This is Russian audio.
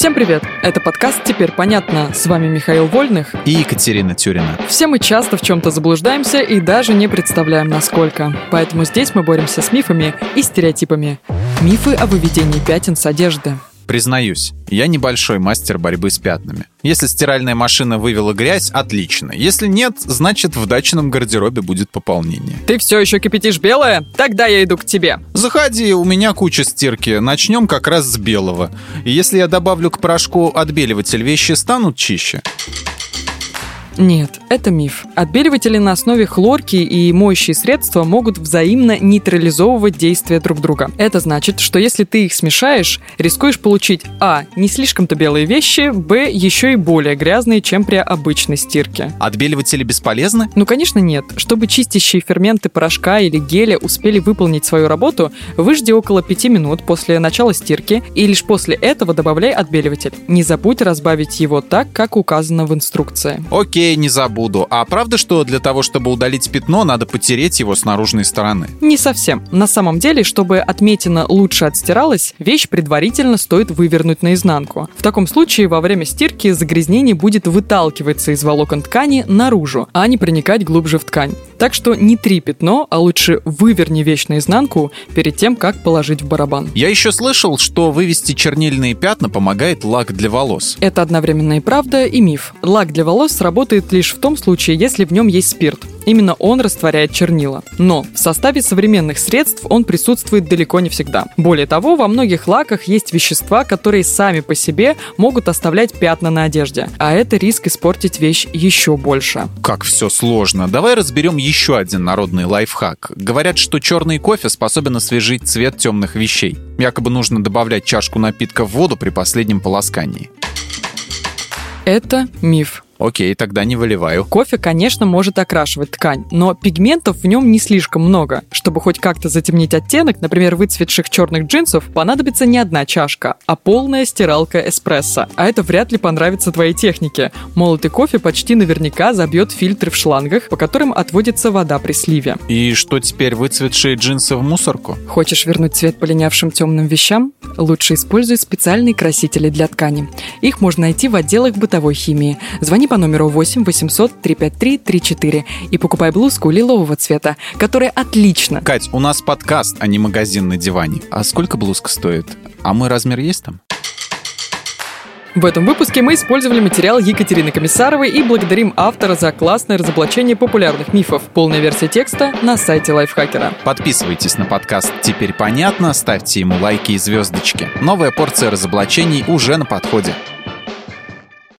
Всем привет! Это подкаст «Теперь понятно». С вами Михаил Вольных и Екатерина Тюрина. Все мы часто в чем-то заблуждаемся и даже не представляем, насколько. Поэтому здесь мы боремся с мифами и стереотипами. Мифы о выведении пятен с одежды. Признаюсь, я небольшой мастер борьбы с пятнами. Если стиральная машина вывела грязь, отлично. Если нет, значит в дачном гардеробе будет пополнение. Ты все еще кипятишь белое? Тогда я иду к тебе. Заходи, у меня куча стирки. Начнем как раз с белого. И если я добавлю к порошку отбеливатель, вещи станут чище? Нет, это миф. Отбеливатели на основе хлорки и моющие средства могут взаимно нейтрализовывать действия друг друга. Это значит, что если ты их смешаешь, рискуешь получить а. не слишком-то белые вещи, б. еще и более грязные, чем при обычной стирке. Отбеливатели бесполезны? Ну, конечно, нет. Чтобы чистящие ферменты порошка или геля успели выполнить свою работу, выжди около 5 минут после начала стирки и лишь после этого добавляй отбеливатель. Не забудь разбавить его так, как указано в инструкции. Окей, не забуду. А правда, что для того, чтобы удалить пятно, надо потереть его с наружной стороны? Не совсем. На самом деле, чтобы отметина лучше отстиралась, вещь предварительно стоит вывернуть наизнанку. В таком случае во время стирки загрязнение будет выталкиваться из волокон ткани наружу, а не проникать глубже в ткань. Так что не три пятно, а лучше выверни вещь наизнанку перед тем, как положить в барабан. Я еще слышал, что вывести чернильные пятна помогает лак для волос. Это одновременно и правда, и миф. Лак для волос работает лишь в том случае, если в нем есть спирт. Именно он растворяет чернила. Но в составе современных средств он присутствует далеко не всегда. Более того, во многих лаках есть вещества, которые сами по себе могут оставлять пятна на одежде. А это риск испортить вещь еще больше. Как все сложно. Давай разберем еще один народный лайфхак. Говорят, что черный кофе способен освежить цвет темных вещей. Якобы нужно добавлять чашку напитка в воду при последнем полоскании. Это миф. Окей, тогда не выливаю. Кофе, конечно, может окрашивать ткань, но пигментов в нем не слишком много. Чтобы хоть как-то затемнить оттенок, например, выцветших черных джинсов, понадобится не одна чашка, а полная стиралка эспрессо. А это вряд ли понравится твоей технике. Молотый кофе почти наверняка забьет фильтры в шлангах, по которым отводится вода при сливе. И что теперь, выцветшие джинсы в мусорку? Хочешь вернуть цвет полинявшим темным вещам? Лучше используй специальные красители для ткани. Их можно найти в отделах бытовой химии. Звони по номеру 8 800 353 34 и покупай блузку лилового цвета, которая отлично. Кать, у нас подкаст, а не магазин на диване. А сколько блузка стоит? А мой размер есть там? В этом выпуске мы использовали материал Екатерины Комиссаровой и благодарим автора за классное разоблачение популярных мифов. Полная версия текста на сайте Лайфхакера. Подписывайтесь на подкаст «Теперь понятно», ставьте ему лайки и звездочки. Новая порция разоблачений уже на подходе.